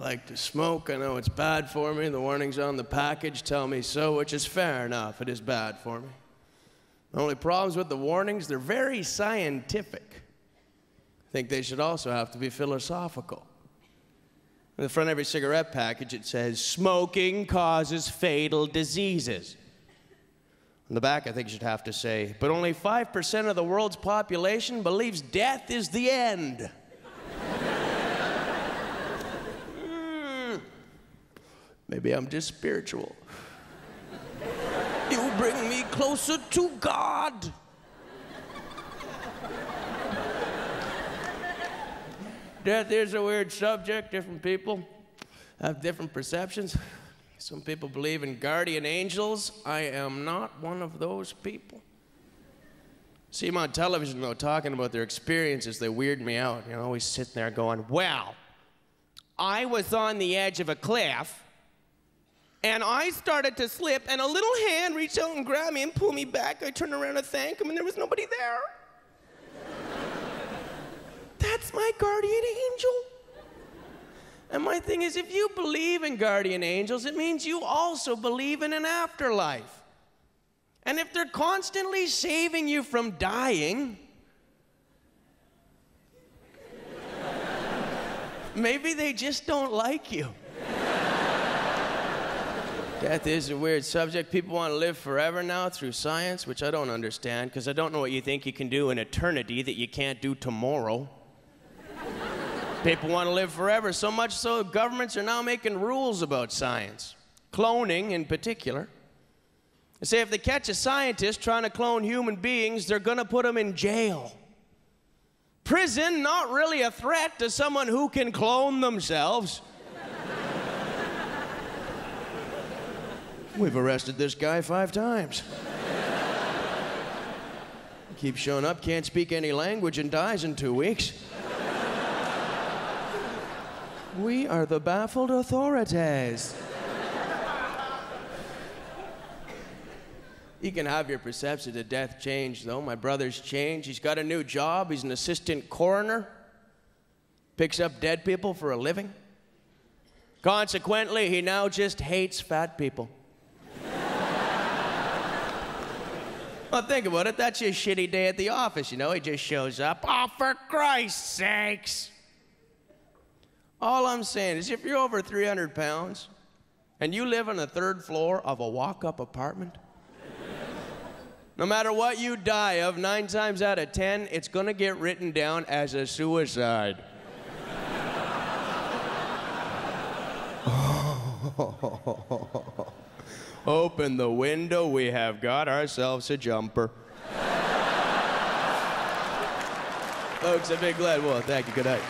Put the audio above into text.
like to smoke. I know it's bad for me. The warnings on the package tell me so, which is fair enough. It is bad for me. The only problems with the warnings, they're very scientific. I think they should also have to be philosophical. In the front of every cigarette package, it says, smoking causes fatal diseases. On the back, I think you should have to say, but only 5% of the world's population believes death is the end. Maybe I'm just spiritual. you bring me closer to God. Death is a weird subject. Different people have different perceptions. Some people believe in guardian angels. I am not one of those people. See them on television, though, talking about their experiences, they weird me out. You know, always sitting there going, Well, I was on the edge of a cliff, and I started to slip, and a little hand reached out and grabbed me and pulled me back. I turned around to thank him, and there was nobody there. That's my guardian angel. And my thing is, if you believe in guardian angels, it means you also believe in an afterlife. And if they're constantly saving you from dying, maybe they just don't like you. Death is a weird subject. People want to live forever now through science, which I don't understand because I don't know what you think you can do in eternity that you can't do tomorrow. People want to live forever, so much so governments are now making rules about science, cloning in particular. They say if they catch a scientist trying to clone human beings, they're going to put them in jail. Prison, not really a threat to someone who can clone themselves. We've arrested this guy five times. Keeps showing up, can't speak any language, and dies in two weeks. We are the baffled authorities. you can have your perception of death change, though. My brother's changed. He's got a new job. He's an assistant coroner, picks up dead people for a living. Consequently, he now just hates fat people. Well, think about it. That's your shitty day at the office, you know? He just shows up. Oh, for Christ's sakes. All I'm saying is if you're over 300 pounds and you live on the third floor of a walk up apartment, no matter what you die of, nine times out of ten, it's going to get written down as a suicide. Open the window, we have got ourselves a jumper. Folks, a big glad. Well, thank you. Good night.